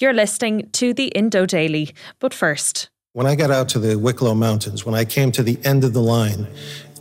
You're listening to the Indo Daily, but first, When I got out to the Wicklow Mountains, when I came to the end of the line,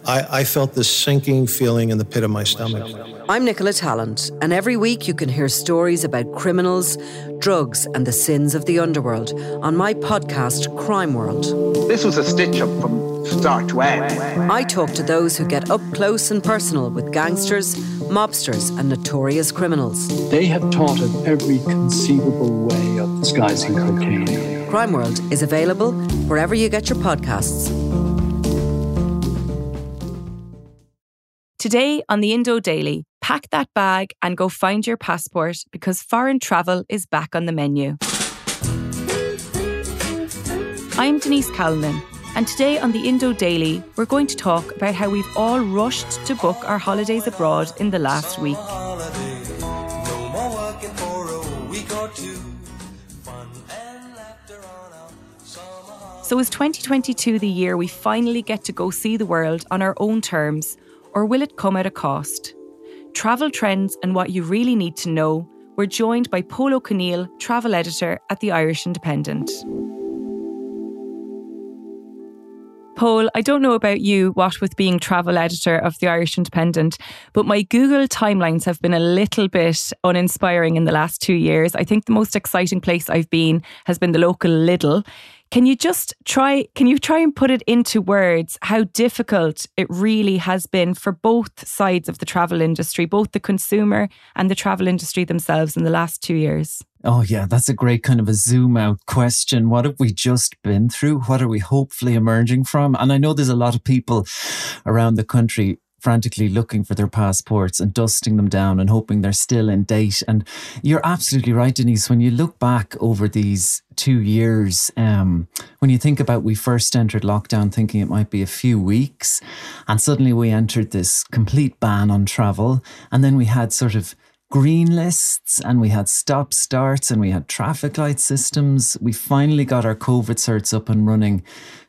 I, I felt this sinking feeling in the pit of my stomach. I'm Nicola Tallant, and every week you can hear stories about criminals, drugs, and the sins of the underworld on my podcast, Crime World. This was a stitch up from start to end. I talk to those who get up close and personal with gangsters, mobsters, and notorious criminals. They have taught of every conceivable way of disguising cocaine. Crime World is available wherever you get your podcasts. Today on the Indo Daily, pack that bag and go find your passport because foreign travel is back on the menu. I'm Denise Calnan, and today on the Indo Daily, we're going to talk about how we've all rushed to book our holidays abroad in the last week. So, is 2022 the year we finally get to go see the world on our own terms, or will it come at a cost? Travel trends and what you really need to know. We're joined by Pól Ó Conghaile, travel editor at the Irish Independent. Paul, I don't know about you, what with being travel editor of the Irish Independent, but my Google timelines have been a little bit uninspiring in the last two years. I think the most exciting place I've been has been the local Lidl. Can you just try can you try and put it into words how difficult it really has been for both sides of the travel industry, both the consumer and the travel industry themselves in the last 2 years? Oh, yeah, that's a great kind of a zoom out question. What have we just been through? What are we hopefully emerging from? And I know there's a lot of people around the country frantically looking for their passports and dusting them down and hoping they're still in date. And you're absolutely right, Denise. When you look back over these two years, um, when you think about we first entered lockdown thinking it might be a few weeks, and suddenly we entered this complete ban on travel, and then we had sort of green lists and we had stop starts and we had traffic light systems. We finally got our COVID certs up and running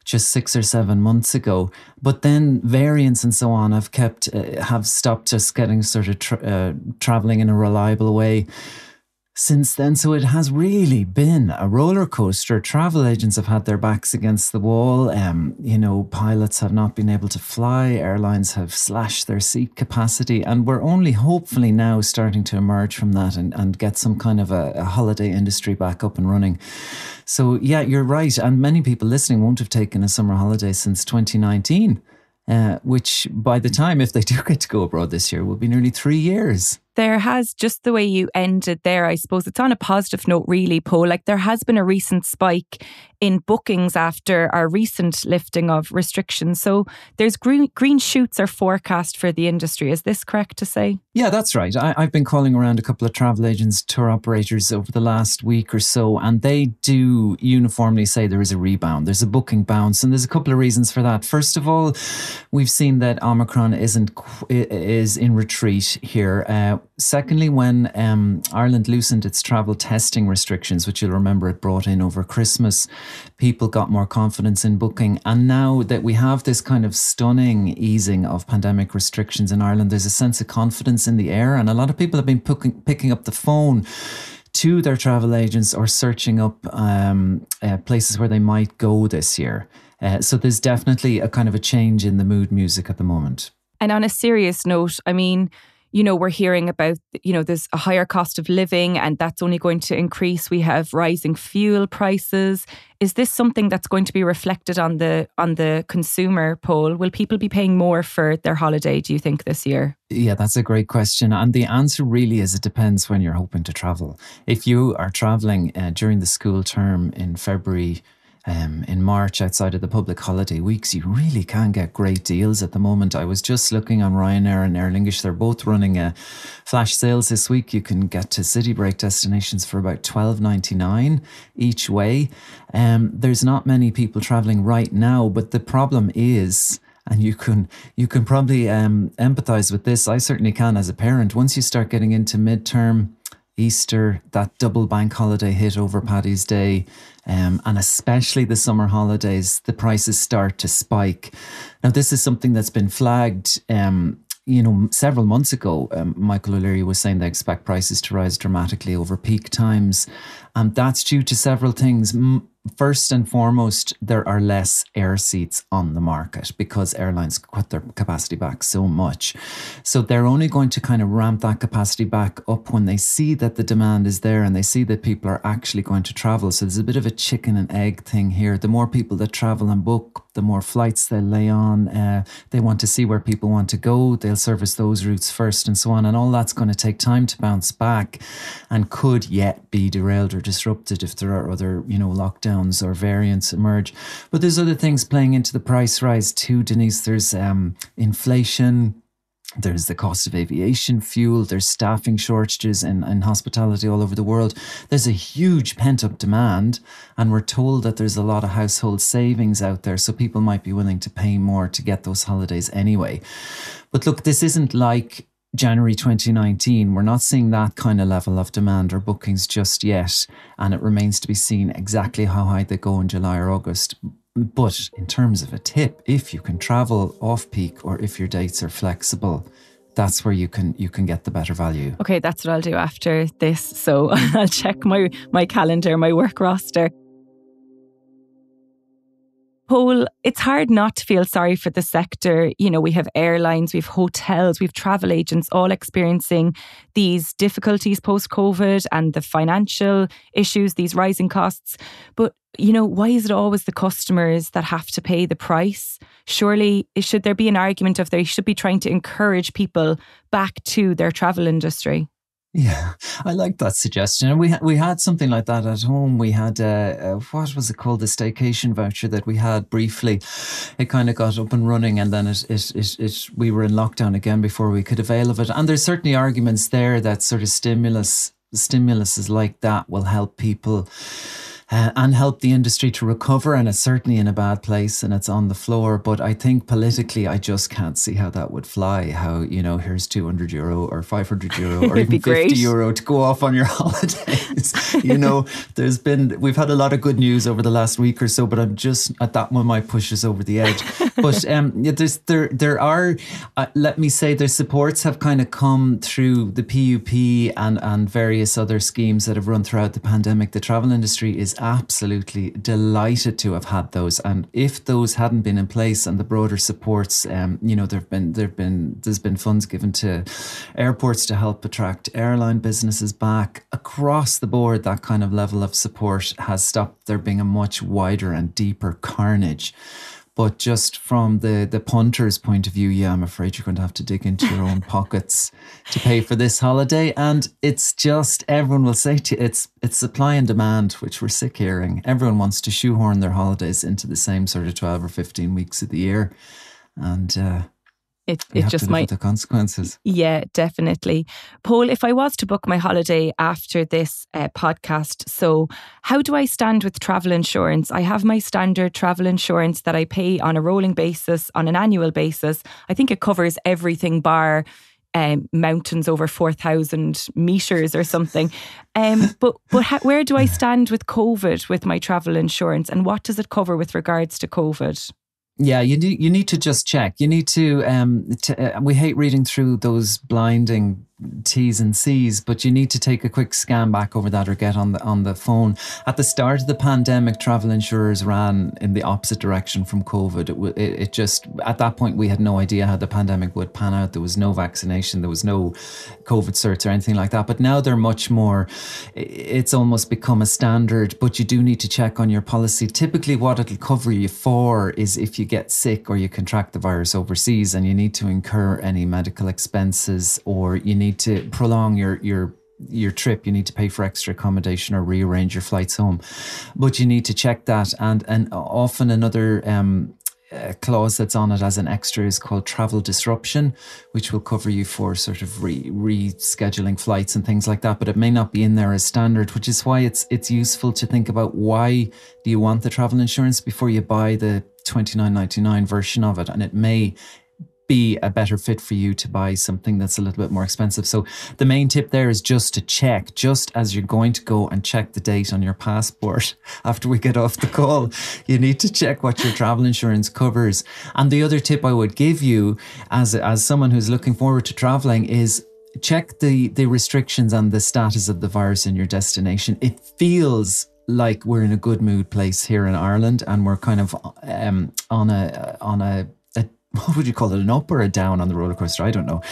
just six or seven months ago. But then variants and so on have kept, uh, have stopped us getting sort of tra- uh, traveling in a reliable way since then. So it has really been a roller coaster. Travel agents have had their backs against the wall. Um, you know, pilots have not been able to fly. Airlines have slashed their seat capacity. And we're only hopefully now starting to emerge from that and, and get some kind of a, a holiday industry back up and running. So, yeah, you're right. And many people listening won't have taken a summer holiday since 2019. Uh, which by the time, if they do get to go abroad this year, will be nearly three years there has just the way you ended there, I suppose it's on a positive note, really, Paul. Like there has been a recent spike in bookings after our recent lifting of restrictions. So there's green, green shoots are forecast for the industry. Is this correct to say? Yeah, that's right. I, I've been calling around a couple of travel agents, tour operators over the last week or so, and they do uniformly say there is a rebound. There's a booking bounce, and there's a couple of reasons for that. First of all, we've seen that Omicron isn't is in retreat here. Uh, secondly, when um, Ireland loosened its travel testing restrictions, which you'll remember it brought in over Christmas, people got more confidence in booking. And now that we have this kind of stunning easing of pandemic restrictions in Ireland, there's a sense of confidence in the air. And a lot of people have been picking, picking up the phone to their travel agents or searching up um, uh, places where they might go this year. Uh, so there's definitely a kind of a change in the mood music at the moment. And on a serious note, I mean, you know, we're hearing about, you know, there's a higher cost of living and that's only going to increase. We have rising fuel prices. Is this something that's going to be reflected on the on the consumer Paul? Will people be paying more for their holiday, do you think, this year? Yeah, that's a great question. And the answer really is it depends when you're hoping to travel. If you are traveling uh, during the school term in February, um, in March outside of the public holiday weeks, you really can get great deals at the moment. I was just looking on Ryanair and Aer Lingus; they're both running a flash sales this week. You can get to city break destinations for about twelve ninety nine each way. Um, there's not many people traveling right now, but the problem is and you can you can probably um, empathize with this. I certainly can as a parent. Once you start getting into midterm, Easter, that double bank holiday hit over Paddy's Day, um, and especially the summer holidays, the prices start to spike. Now, this is something that's been flagged. Um, you know, several months ago, um, Michael O'Leary was saying they expect prices to rise dramatically over peak times. And that's due to several things. First and foremost, there are less air seats on the market because airlines cut their capacity back so much. So they're only going to kind of ramp that capacity back up when they see that the demand is there and they see that people are actually going to travel. So there's a bit of a chicken and egg thing here. The more people that travel and book, the more flights they lay on. Uh, they want to see where people want to go. They'll service those routes first and so on. And all that's going to take time to bounce back and could yet be derailed or disrupted if there are other, you know, lockdowns or variants emerge. But there's other things playing into the price rise too, Denise. There's um, inflation. There's the cost of aviation fuel. There's staffing shortages in, in hospitality all over the world. There's a huge pent up demand. And we're told that there's a lot of household savings out there. So people might be willing to pay more to get those holidays anyway. But look, this isn't like January 2019, we're not seeing that kind of level of demand or bookings just yet. And it remains to be seen exactly how high they go in July or August. But in terms of a tip, if you can travel off peak or if your dates are flexible, that's where you can you can get the better value. Okay, that's what I'll do after this. So I'll check my my calendar, my work roster. Paul, it's hard not to feel sorry for the sector. You know, we have airlines, we have hotels, we have travel agents all experiencing these difficulties post COVID and the financial issues, these rising costs. But, you know, why is it always the customers that have to pay the price? Surely, should there be an argument of they should be trying to encourage people back to their travel industry? Yeah, I like that suggestion. We ha- we had something like that at home. We had uh, uh, what was it called, the staycation voucher that we had briefly. It kind of got up and running, and then it, it it, it we were in lockdown again before we could avail of it. And there's certainly arguments there that sort of stimulus stimuluses like that will help people uh, and help the industry to recover. And it's certainly in a bad place and it's on the floor. But I think politically, I just can't see how that would fly. How, you know, here's 200 euro or 500 euro or even 50 great. euro to go off on your holidays. you know, there's been, we've had a lot of good news over the last week or so, but I'm just at that one might push us over the edge. but um, yeah, there's, there, there are, uh, let me say, their supports have kind of come through the PUP and, and various other schemes that have run throughout the pandemic. The travel industry is absolutely delighted to have had those. And if those hadn't been in place and the broader supports, um, you know, there've been there've been there's been funds given to airports to help attract airline businesses back across the board. That kind of level of support has stopped there being a much wider and deeper carnage. But just from the the punter's point of view, yeah, I'm afraid you're going to have to dig into your own pockets to pay for this holiday. And it's just everyone will say to you, it's it's supply and demand, which we're sick hearing. Everyone wants to shoehorn their holidays into the same sort of twelve or fifteen weeks of the year, and uh, it, it just might the consequences. Yeah, definitely. Paul, if I was to book my holiday after this uh, podcast, so how do I stand with travel insurance? I have my standard travel insurance that I pay on a rolling basis, on an annual basis. I think it covers everything bar um, mountains over 4,000 meters or something. Um, but but how, where do I stand with COVID with my travel insurance and what does it cover with regards to COVID? Yeah, you need you need to just check. You need to. Um, to, uh, we hate reading through those blinding T's and C's, but you need to take a quick scan back over that or get on the on the phone. At the start of the pandemic, travel insurers ran in the opposite direction from COVID. It, it, it just at that point we had no idea how the pandemic would pan out. There was no vaccination, there was no COVID certs or anything like that. But now they're much more. It's almost become a standard. But you do need to check on your policy. Typically, what it'll cover you for is if you get sick or you contract the virus overseas and you need to incur any medical expenses or you need to prolong your your your trip. You need to pay for extra accommodation or rearrange your flights home. But you need to check that. And and often another um, clause that's on it as an extra is called travel disruption, which will cover you for sort of re- rescheduling flights and things like that. But it may not be in there as standard, which is why it's it's useful to think about why do you want the travel insurance before you buy the twenty nine ninety nine version of it, and it may be a better fit for you to buy something that's a little bit more expensive. So the main tip there is just to check, just as you're going to go and check the date on your passport after we get off the call, you need to check what your travel insurance covers. And the other tip I would give you as as someone who's looking forward to traveling is check the the restrictions and the status of the virus in your destination. It feels like we're in a good mood place here in Ireland and we're kind of um, on a on a what would you call it? An up or a down on the roller coaster? I don't know.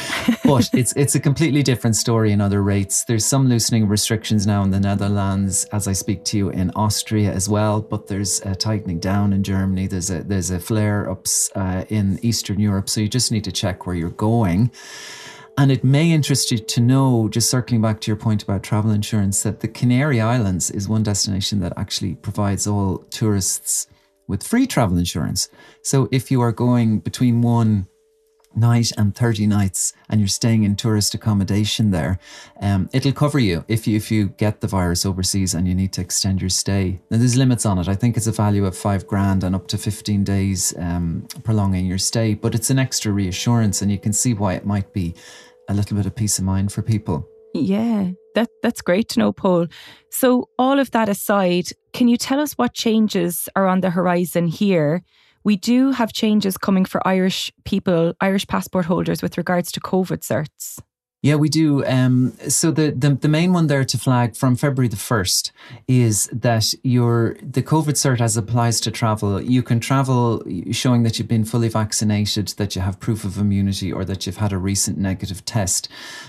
But it's it's a completely different story in other rates. There's some loosening of restrictions now in the netherlands as i speak to you in austria as well but there's a tightening down in germany. There's a there's a flare ups uh, in eastern europe. So you just need to check where you're going. And it may interest you to know, just circling back to your point about travel insurance, that the Canary Islands is one destination that actually provides all tourists with free travel insurance. So if you are going between one night and 30 nights and you're staying in tourist accommodation there, um, it'll cover you if you if you get the virus overseas and you need to extend your stay. Now there's limits on it. I think it's a value of five grand and up to 15 days um, prolonging your stay, but it's an extra reassurance and you can see why it might be a little bit of peace of mind for people. Yeah, that that's great to know, Paul. So all of that aside, can you tell us what changes are on the horizon here? We do have changes coming for Irish people, Irish passport holders with regards to COVID certs. Yeah, we do. Um, so the, the the main one there to flag from February the first is that your the COVID cert as applies to travel. You can travel showing that you've been fully vaccinated, that you have proof of immunity, or that you've had a recent negative test.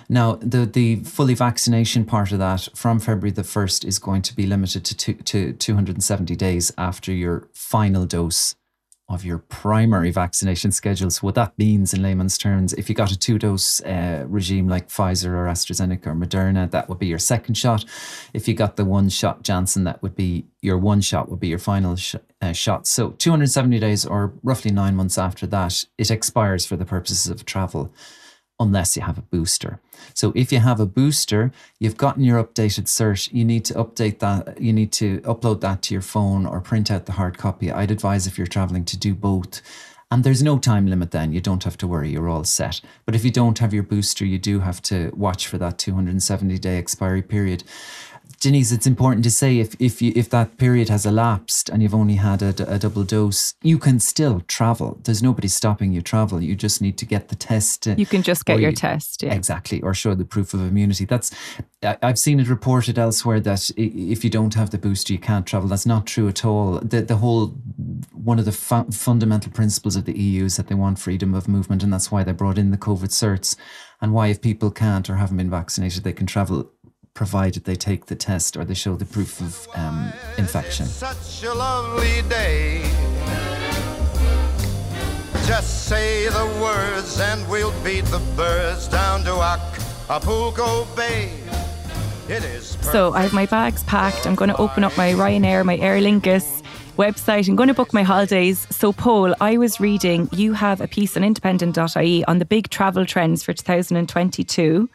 Now, the the fully vaccination part of that from February the first is going to be limited to two, to two hundred and seventy days after your final dose of your primary vaccination schedule. So, what that means in layman's terms, if you got a two dose uh, regime like Pfizer or AstraZeneca or Moderna, that would be your second shot. If you got the one shot Janssen, that would be your one shot, would be your final sh- uh, shot. So, 270 days or roughly nine months after that, it expires for the purposes of travel unless you have a booster. So if you have a booster, you've gotten your updated cert, you need to update that, you need to upload that to your phone or print out the hard copy. I'd advise if you're traveling to do both. And there's no time limit then. You don't have to worry. You're all set. But if you don't have your booster, you do have to watch for that 270 day expiry period. Denise, it's important to say if if you, if that period has elapsed and you've only had a, a, double dose, you can still travel. There's nobody stopping you travel. You just need to get the test. Uh, you can just get your you, test, yeah. exactly, or show the proof of immunity. That's I've seen it reported elsewhere that if you don't have the booster, you can't travel. That's not true at all. The the whole one of the fu- fundamental principles of the EU is that they want freedom of movement, and that's why they brought in the COVID certs. And why, if people can't or haven't been vaccinated, they can travel provided they take the test or they show the proof of um, infection. Such a lovely day. Just say the words and we'll beat the birds down to Acapulco Bay. So I have my bags packed. I'm going to open up my Ryanair, my Aer Lingus website. I'm going to book my holidays. So, Paul, I was reading you have a piece on independent.ie on the big travel trends for 2022.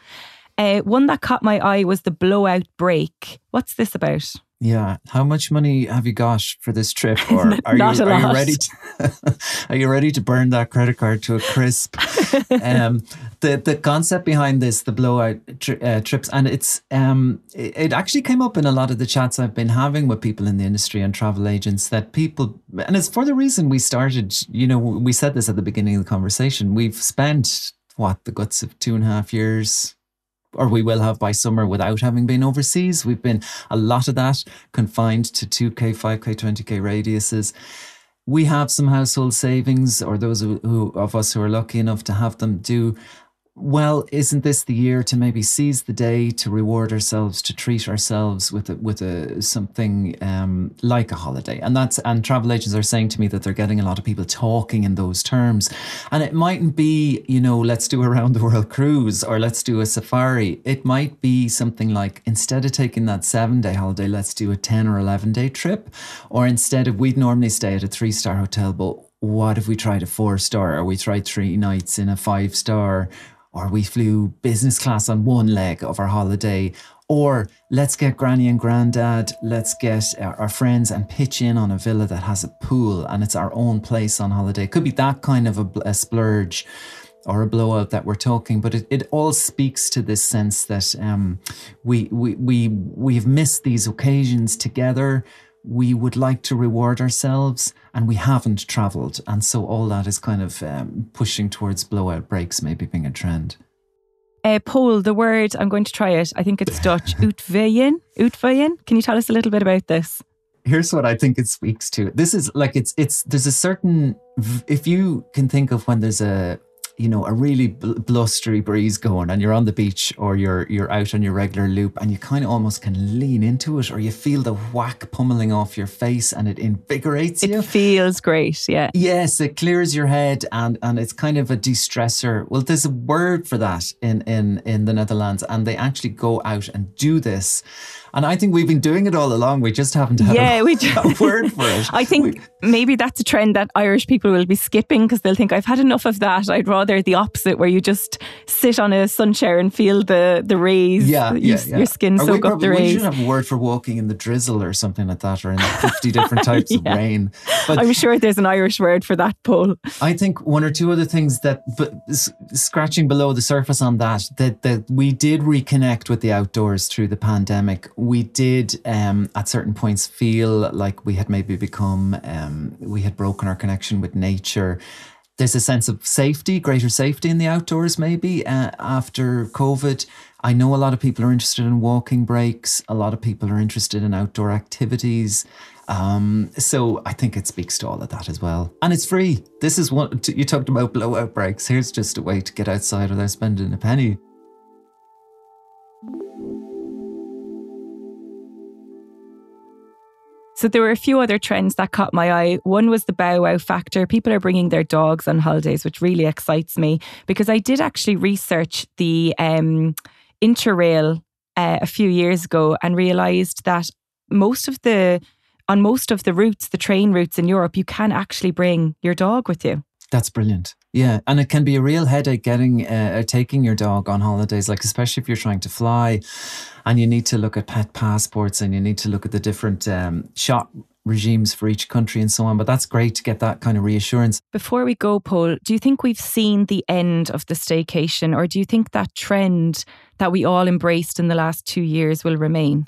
Uh, one that caught my eye was the blowout break. What's this about? Yeah. How much money have you got for this trip? Or are you are you ready to are you ready to burn that credit card to a crisp? um, the the concept behind this, the blowout tri- uh, trips, and it's um, it, it, actually came up in a lot of the chats I've been having with people in the industry and travel agents that people, and it's for the reason we started. You know, we said this at the beginning of the conversation. We've spent what the guts of two and a half years or we will have by summer without having been overseas. We've been a lot of that confined to 2K, 5K, 20K radiuses. We have some household savings, or those who, of us who are lucky enough to have them do well, isn't this the year to maybe seize the day to reward ourselves, to treat ourselves with a, with a something um, like a holiday? And that's and travel agents are saying to me that they're getting a lot of people talking in those terms. And it mightn't be, you know, let's do a round the world cruise or let's do a safari. It might be something like instead of taking that seven day holiday, let's do a ten or eleven day trip, or instead of we'd normally stay at a three star hotel, but what if we tried a four star or we tried three nights in a five star or we flew business class on one leg of our holiday, or let's get granny and granddad, let's get our friends and pitch in on a villa that has a pool and it's our own place on holiday. It could be that kind of a, a splurge or a blowout that we're talking, but it, it all speaks to this sense that um, we, we, we, we've missed these occasions together we would like to reward ourselves and we haven't traveled. And so all that is kind of um, pushing towards blowout breaks, maybe being a trend. Uh, Paul, the word, I'm going to try it. I think it's Dutch. Uitwaaien. Uitwaaien. Can you tell us a little bit about this? Here's what I think it speaks to. This is like it's it's there's a certain if you can think of when there's a you know a really blustery breeze going and you're on the beach or you're you're out on your regular loop and you kind of almost can lean into it or you feel the whack pummeling off your face and it invigorates it you. It feels great, yeah. Yes, it clears your head and and it's kind of a de-stressor. Well, there's a word for that in in in the Netherlands and they actually go out and do this and I think we've been doing it all along. We just haven't had yeah, a, we do. a word for it. I think we, maybe that's a trend that Irish people will be skipping because they'll think, I've had enough of that. I'd rather the opposite, where you just sit on a sun chair and feel the, the rays. Yeah, you, yeah, yeah. Your skin soak we, up the rays. We should have a word for walking in the drizzle or something like that, or in 50 different types yeah. of rain. But I'm sure there's an Irish word for that, Paul. I think one or two other things that, but scratching below the surface on that, that, that we did reconnect with the outdoors through the pandemic. We did um, at certain points feel like we had maybe become, um, we had broken our connection with nature. There's a sense of safety, greater safety in the outdoors, maybe uh, after COVID. I know a lot of people are interested in walking breaks. A lot of people are interested in outdoor activities. Um, so I think it speaks to all of that as well. And it's free. This is what you talked about blowout breaks. Here's just a way to get outside without spending a penny. So there were a few other trends that caught my eye. One was the bow wow factor. People are bringing their dogs on holidays, which really excites me because I did actually research the um, Interrail uh, a few years ago and realised that most of the on most of the routes, the train routes in Europe, you can actually bring your dog with you. That's brilliant. Yeah, and it can be a real headache getting uh, taking your dog on holidays, like especially if you're trying to fly, and you need to look at pet passports and you need to look at the different um, shot regimes for each country and so on. But that's great to get that kind of reassurance. Before we go, Paul, do you think we've seen the end of the staycation, or do you think that trend that we all embraced in the last two years will remain?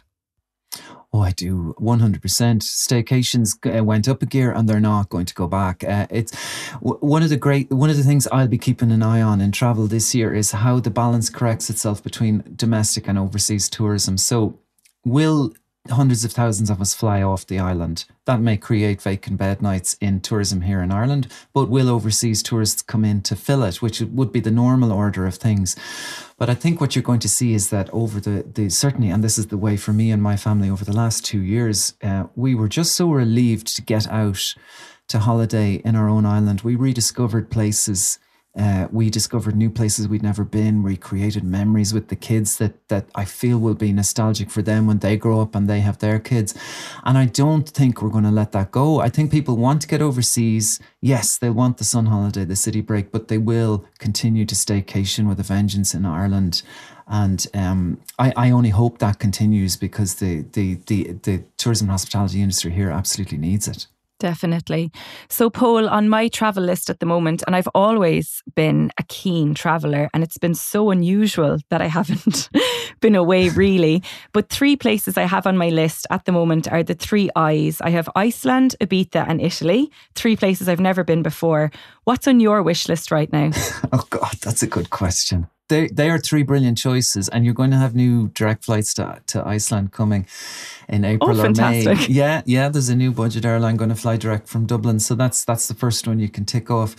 Oh, I do 100%. Staycations uh, went up a gear and they're not going to go back. Uh, it's one of the great, one of the things I'll be keeping an eye on in travel this year is how the balance corrects itself between domestic and overseas tourism. So, will hundreds of thousands of us fly off the island. That may create vacant bed nights in tourism here in Ireland, but will overseas tourists come in to fill it, which would be the normal order of things. But I think what you're going to see is that over the, the certainly, and this is the way for me and my family over the last two years, uh, we were just so relieved to get out to holiday in our own island. We rediscovered places uh, we discovered new places we'd never been. We created memories with the kids that that I feel will be nostalgic for them when they grow up and they have their kids. And I don't think we're going to let that go. I think people want to get overseas. Yes, they want the sun holiday, the city break, but they will continue to staycation with a vengeance in Ireland. And um, I, I only hope that continues because the, the the the tourism and hospitality industry here absolutely needs it. Definitely. So, Paul, on my travel list at the moment, and I've always been a keen traveller, and it's been so unusual that I haven't been away really. But three places I have on my list at the moment are the three I's. I have Iceland, Ibiza, and Italy, three places I've never been before. What's on your wish list right now? oh, God, that's a good question. They they are three brilliant choices, and you're going to have new direct flights to to Iceland coming in April oh, or May. Yeah, yeah. There's a new budget airline going to fly direct from Dublin, so that's that's the first one you can tick off.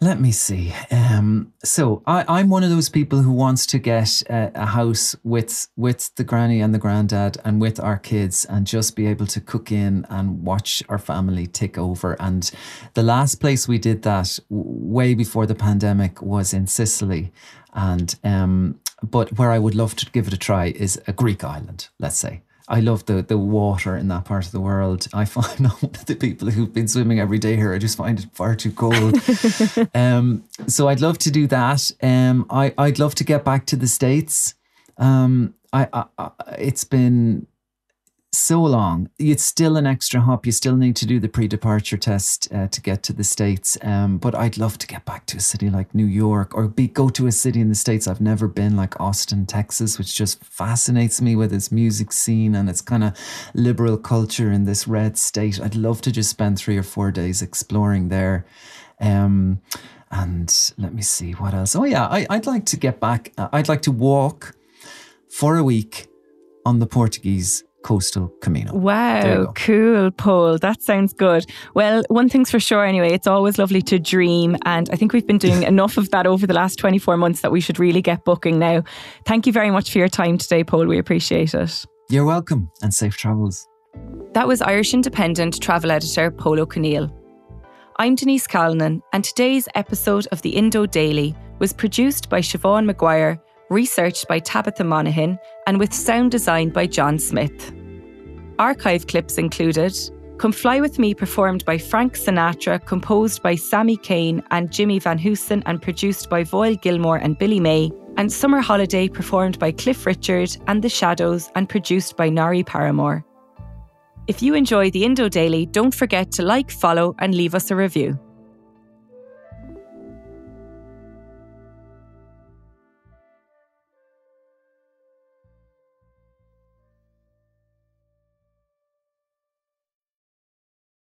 Let me see. Um, so I, I'm one of those people who wants to get a, a house with with the granny and the granddad and with our kids, and just be able to cook in and watch our family tick over. And the last place we did that way before the pandemic was in Sicily, and um, but where I would love to give it a try is a Greek island, let's say. I love the the water in that part of the world. I find the people who've been swimming every day here, I just find it far too cold. um, so I'd love to do that. Um, I I'd love to get back to the states. Um, I, I, I it's been so long. It's still an extra hop. You still need to do the pre departure test uh, to get to the States. Um, but I'd love to get back to a city like New York or be, go to a city in the States I've never been, like Austin, Texas, which just fascinates me with its music scene and its kind of liberal culture in this red state. I'd love to just spend three or four days exploring there. Um, and let me see what else. Oh, yeah, I, I'd like to get back. Uh, I'd like to walk for a week on the Portuguese coastal Camino. Wow, cool, Paul. That sounds good. Well, one thing's for sure anyway, it's always lovely to dream. And I think we've been doing enough of that over the last 24 months that we should really get booking now. Thank you very much for your time today, Paul. We appreciate it. You're welcome and safe travels. That was Irish Independent travel editor Pól Ó Conghaile. I'm Denise Calnan, and today's episode of the Indo Daily was produced by Siobhan Maguire researched by Tabitha Monaghan, and with sound design by John Smith. Archive clips included Come Fly With Me, performed by Frank Sinatra, composed by Sammy Cahn and Jimmy Van Heusen, and produced by Voyle Gilmore and Billy May, and Summer Holiday, performed by Cliff Richard and The Shadows, and produced by Norrie Paramor. If you enjoy the Indo Daily, don't forget to like, follow, and leave us a review.